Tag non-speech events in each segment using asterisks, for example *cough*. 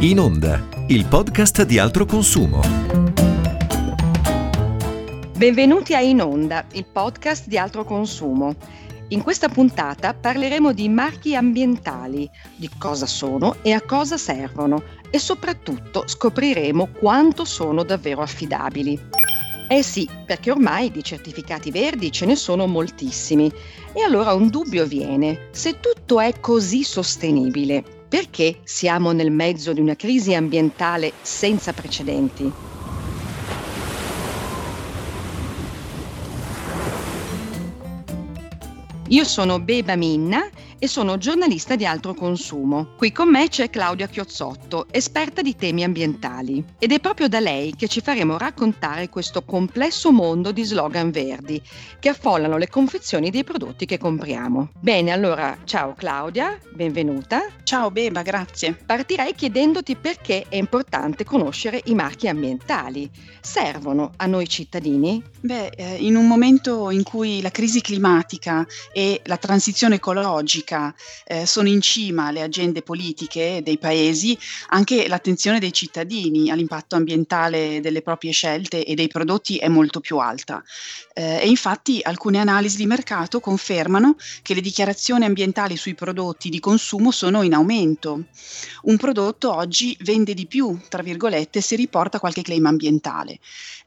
In Onda, il podcast di altro consumo. Benvenuti a In Onda, il podcast di altro consumo. In questa puntata parleremo di marchi ambientali, di cosa sono e a cosa servono e soprattutto scopriremo quanto sono davvero affidabili. Eh sì, perché ormai di certificati verdi ce ne sono moltissimi. E allora un dubbio viene, se tutto è così sostenibile, perché siamo nel mezzo di una crisi ambientale senza precedenti? Io sono Beba Minna e sono giornalista di altro consumo. Qui con me c'è Claudia Chiozzotto, esperta di temi ambientali. Ed è proprio da lei che ci faremo raccontare questo complesso mondo di slogan verdi che affollano le confezioni dei prodotti che compriamo. Bene, allora, ciao Claudia, benvenuta. Ciao Beba, grazie. Partirei chiedendoti perché è importante conoscere i marchi ambientali. Servono a noi cittadini? Beh, eh, in un momento in cui la crisi climatica e la transizione ecologica politica eh, sono in cima alle agende politiche dei paesi, anche l'attenzione dei cittadini all'impatto ambientale delle proprie scelte e dei prodotti è molto più alta. Eh, e infatti alcune analisi di mercato confermano che le dichiarazioni ambientali sui prodotti di consumo sono in aumento. Un prodotto oggi vende di più, tra virgolette, se riporta qualche claim ambientale.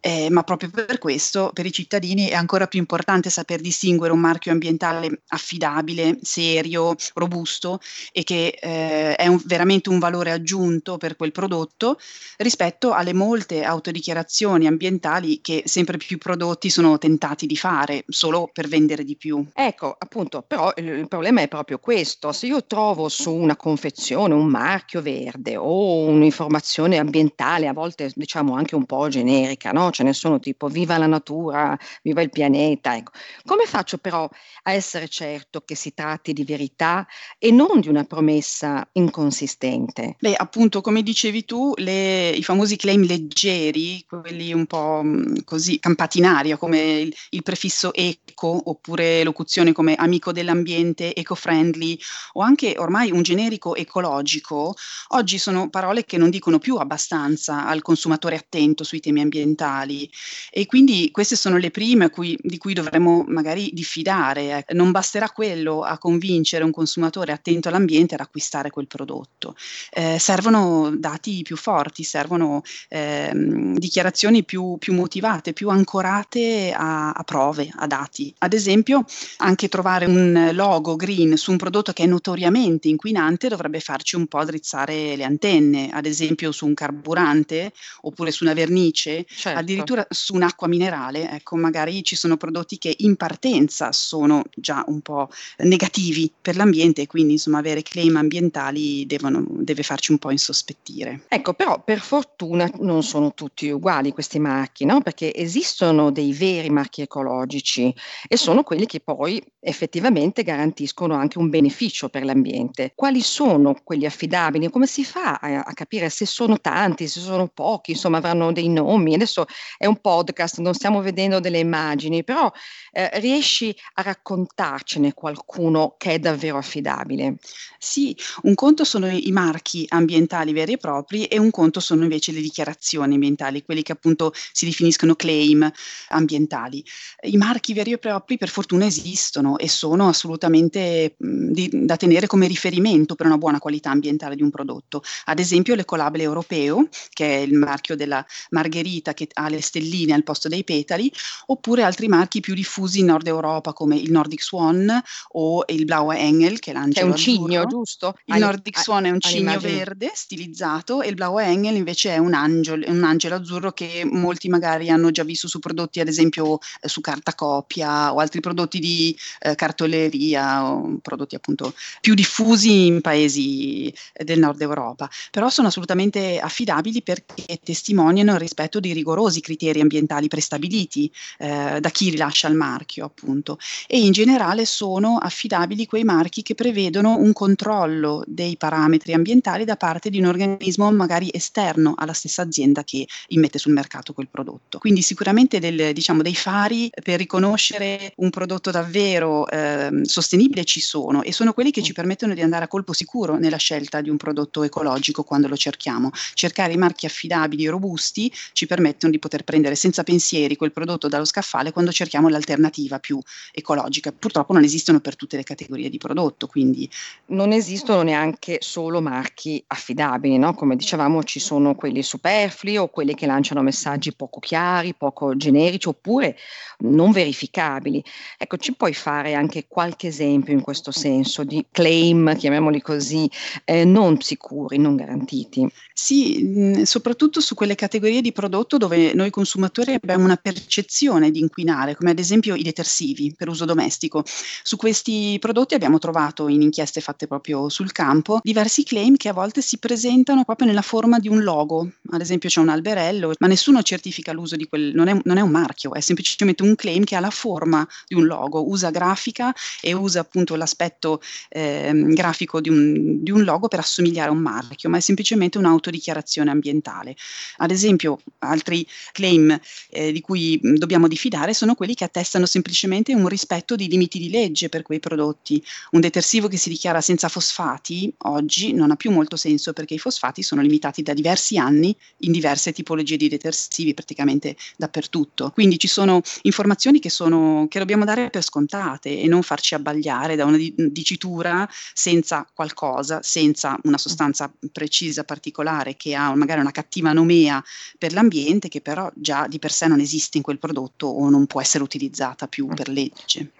Eh, ma proprio per questo per i cittadini è ancora più importante saper distinguere un marchio ambientale affidabile, serio, robusto e che eh, è un, veramente un valore aggiunto per quel prodotto rispetto alle molte autodichiarazioni ambientali che sempre più prodotti sono tentati di fare solo per vendere di più. Ecco, appunto, però il, il problema è proprio questo. Se io trovo su una confezione un marchio verde o un'informazione ambientale, a volte diciamo anche un po' generica, no? ce ne sono tipo viva la natura, viva il pianeta. Ecco. Come faccio però a essere certo che si tratti di verità e non di una promessa inconsistente? Beh, appunto, come dicevi tu, le, i famosi claim leggeri, quelli un po' mm, così campati in aria, come il, il prefisso eco, oppure locuzioni come amico dell'ambiente, eco-friendly, o anche ormai un generico ecologico, oggi sono parole che non dicono più abbastanza al consumatore attento sui temi ambientali e quindi queste sono le prime cui, di cui dovremmo magari diffidare. Eh. Non basterà quello a convincere un consumatore attento all'ambiente ad acquistare quel prodotto. Eh, servono dati più forti, servono eh, dichiarazioni più, più, motivate, più ancorate a, a prove, a dati. Ad esempio, anche trovare un logo green su un prodotto che è notoriamente inquinante dovrebbe farci un po' drizzare le antenne, ad esempio su un carburante oppure su una vernice, certo addirittura su un'acqua minerale, ecco, magari ci sono prodotti che in partenza sono già un po' negativi per l'ambiente e quindi insomma avere claim ambientali devono, deve farci un po' insospettire. Ecco, però per fortuna non sono tutti uguali questi marchi, no? Perché esistono dei veri marchi ecologici e sono quelli che poi effettivamente garantiscono anche un beneficio per l'ambiente. Quali sono quelli affidabili? Come si fa a, a capire se sono tanti, se sono pochi, insomma avranno dei nomi? Adesso è un podcast, non stiamo vedendo delle immagini, però eh, riesci a raccontarcene qualcuno che è davvero affidabile? Sì, un conto sono i marchi ambientali veri e propri e un conto sono invece le dichiarazioni ambientali, quelli che appunto si definiscono claim ambientali. I marchi veri e propri per fortuna esistono e sono assolutamente di, da tenere come riferimento per una buona qualità ambientale di un prodotto. Ad esempio l'Ecolabel europeo, che è il marchio della margherita che ha le stelline al posto dei petali, oppure altri marchi più diffusi in Nord Europa come il Nordic Swan o il Blaue Engel, che è l'angelo È un cigno, giusto? Il All, Nordic Swan è un cigno verde stilizzato e il Blaue Engel invece è un angelo, un angelo azzurro che molti magari hanno già visto su prodotti, ad esempio eh, su carta copia o altri prodotti di eh, cartoleria o prodotti appunto più diffusi in paesi eh, del Nord Europa. Però sono assolutamente affidabili perché testimoniano il rispetto di rigorosi criteri ambientali prestabiliti eh, da chi rilascia il marchio, appunto. E in generale sono affidabili quei marchi che prevedono un controllo dei parametri ambientali da parte di un organismo magari esterno alla stessa azienda che immette sul mercato quel prodotto. Quindi sicuramente del, diciamo, dei fari per riconoscere un prodotto davvero eh, sostenibile ci sono e sono quelli che ci permettono di andare a colpo sicuro nella scelta di un prodotto ecologico quando lo cerchiamo. Cercare i marchi affidabili e robusti ci permettono di poter prendere senza pensieri quel prodotto dallo scaffale quando cerchiamo l'alternativa più ecologica. Purtroppo non esistono per tutte le categorie di prodotto, quindi non esistono neanche solo marchi affidabili, no? Come dicevamo ci sono quelli superflui o quelli che lanciano messaggi poco chiari, poco generici oppure non verificabili. Ecco, ci puoi fare anche qualche esempio in questo senso di claim, chiamiamoli così, eh, non sicuri, non garantiti? Sì, soprattutto su quelle categorie di prodotto dove noi consumatori abbiamo una percezione di inquinare, come ad esempio i detersivi per uso domestico. Su questi prodotti abbiamo trovato in inchieste fatte proprio sul campo diversi claim che a volte si presentano proprio nella forma di un logo. Ad esempio c'è un alberello, ma nessuno certifica l'uso di quel, non è, non è un marchio, è semplicemente un claim che ha la forma di un logo, usa grafica e usa appunto l'aspetto eh, grafico di un, di un logo per assomigliare a un marchio, ma è semplicemente un'autodichiarazione ambientale. Ad esempio, altri claim eh, di cui dobbiamo diffidare sono quelli che attestano semplicemente un rispetto di limiti di legge per quei prodotti. Un detersivo che si dichiara senza fosfati oggi non ha più molto senso perché i fosfati sono limitati da diversi anni in diverse tipologie di detersivi praticamente dappertutto. Quindi ci sono informazioni che, sono, che dobbiamo dare per scontate e non farci abbagliare da una dicitura senza qualcosa, senza una sostanza precisa, particolare, che ha magari una cattiva nomea per l'ambiente, che però già di per sé non esiste in quel prodotto o non può essere utilizzata più per legge.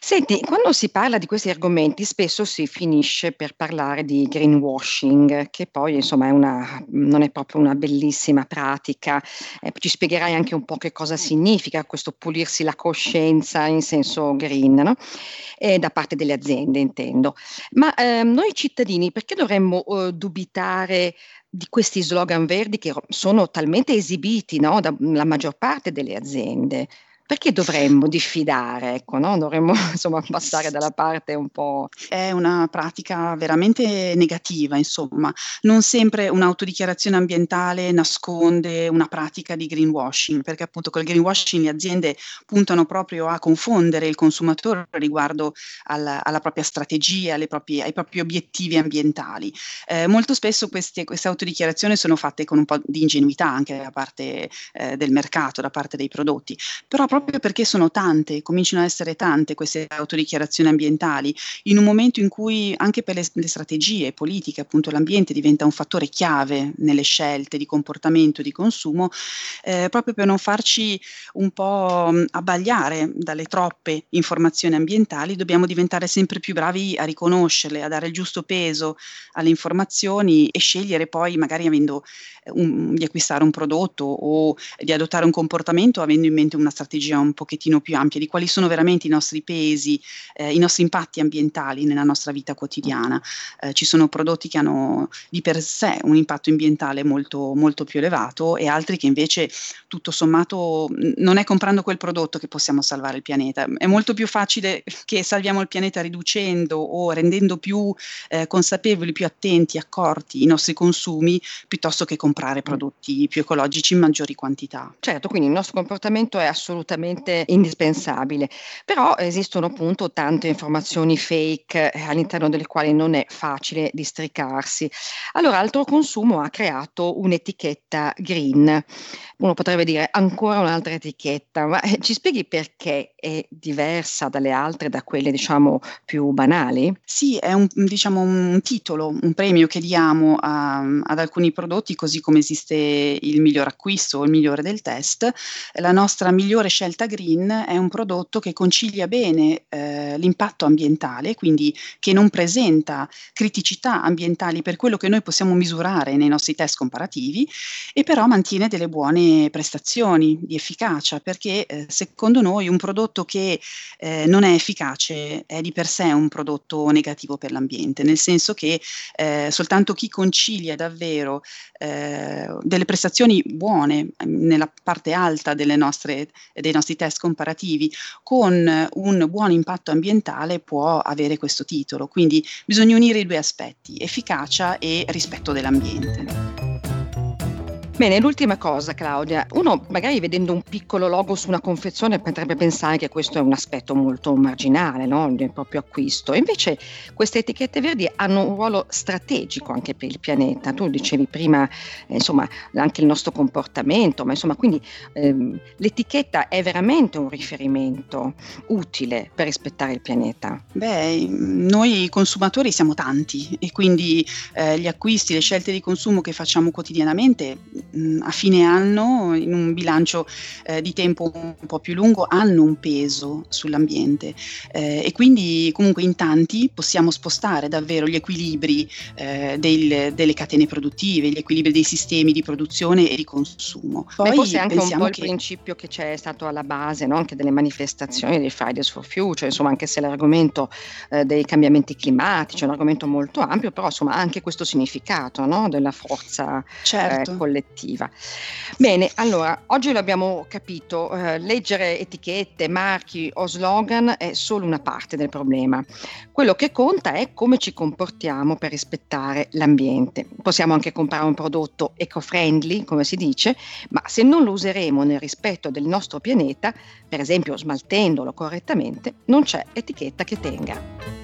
Senti, quando si parla di questi argomenti spesso si finisce per parlare di greenwashing, che poi insomma è una, non è proprio una bellissima pratica. Eh, ci spiegherai anche un po' che cosa significa questo pulirsi la coscienza in senso green, no? eh, da parte delle aziende intendo. Ma eh, noi cittadini perché dovremmo eh, dubitare di questi slogan verdi che sono talmente esibiti no, dalla maggior parte delle aziende? Perché dovremmo diffidare, ecco, no? dovremmo *laughs* insomma passare dalla parte un po'... È una pratica veramente negativa, insomma. Non sempre un'autodichiarazione ambientale nasconde una pratica di greenwashing, perché appunto col greenwashing le aziende puntano proprio a confondere il consumatore riguardo alla, alla propria strategia, proprie, ai propri obiettivi ambientali. Eh, molto spesso queste, queste, autodichiarazioni sono fatte con un po' di ingenuità anche da parte eh, del mercato, da parte dei prodotti, però proprio perché sono tante, cominciano ad essere tante queste autodichiarazioni ambientali, in un momento in cui anche per le, le strategie politiche, appunto l'ambiente diventa un fattore chiave nelle scelte di comportamento e di consumo, eh, proprio per non farci un po' abbagliare dalle troppe informazioni ambientali, dobbiamo diventare sempre più bravi a riconoscerle, a dare il giusto peso alle informazioni e scegliere poi, magari avendo un, di acquistare un prodotto o di adottare un comportamento avendo in mente una strategia un pochettino più ampia di quali sono veramente i nostri pesi, eh, i nostri impatti ambientali nella nostra vita quotidiana. Eh, ci sono prodotti che hanno di per sé un impatto ambientale molto, molto più elevato e altri che invece tutto sommato non è comprando quel prodotto che possiamo salvare il pianeta. È molto più facile che salviamo il pianeta riducendo o rendendo più eh, consapevoli, più attenti, accorti i nostri consumi piuttosto che comprare comprare prodotti più ecologici in maggiori quantità. Certo, quindi il nostro comportamento è assolutamente indispensabile, però esistono appunto tante informazioni fake eh, all'interno delle quali non è facile districarsi. Allora, Altro Consumo ha creato un'etichetta green. Uno potrebbe dire ancora un'altra etichetta, ma eh, ci spieghi perché è diversa dalle altre, da quelle diciamo più banali? Sì, è un, diciamo, un titolo, un premio che diamo a, ad alcuni prodotti così come esiste il miglior acquisto o il migliore del test, la nostra migliore scelta green è un prodotto che concilia bene eh, l'impatto ambientale, quindi che non presenta criticità ambientali per quello che noi possiamo misurare nei nostri test comparativi e però mantiene delle buone prestazioni di efficacia perché eh, secondo noi un prodotto prodotto che eh, non è efficace è di per sé un prodotto negativo per l'ambiente, nel senso che eh, soltanto chi concilia davvero eh, delle prestazioni buone mm, nella parte alta nostre, dei nostri test comparativi con un buon impatto ambientale può avere questo titolo. Quindi bisogna unire i due aspetti, efficacia e rispetto dell'ambiente. Bene, l'ultima cosa Claudia, uno magari vedendo un piccolo logo su una confezione potrebbe pensare che questo è un aspetto molto marginale no? del proprio acquisto, invece queste etichette verdi hanno un ruolo strategico anche per il pianeta, tu dicevi prima eh, insomma anche il nostro comportamento, ma insomma quindi ehm, l'etichetta è veramente un riferimento utile per rispettare il pianeta. Beh, noi consumatori siamo tanti e quindi eh, gli acquisti, le scelte di consumo che facciamo quotidianamente a fine anno, in un bilancio eh, di tempo un po' più lungo, hanno un peso sull'ambiente eh, e quindi comunque in tanti possiamo spostare davvero gli equilibri eh, del, delle catene produttive, gli equilibri dei sistemi di produzione e di consumo. Poi Beh, forse anche un po' il principio che c'è stato alla base no? anche delle manifestazioni dei Fridays for Future, insomma anche se l'argomento eh, dei cambiamenti climatici è un argomento molto ampio, però insomma ha anche questo significato no? della forza eh, certo. collettiva collettiva. Bene, allora, oggi l'abbiamo capito, eh, leggere etichette, marchi o slogan è solo una parte del problema. Quello che conta è come ci comportiamo per rispettare l'ambiente. Possiamo anche comprare un prodotto eco-friendly, come si dice, ma se non lo useremo nel rispetto del nostro pianeta, per esempio smaltendolo correttamente, non c'è etichetta che tenga.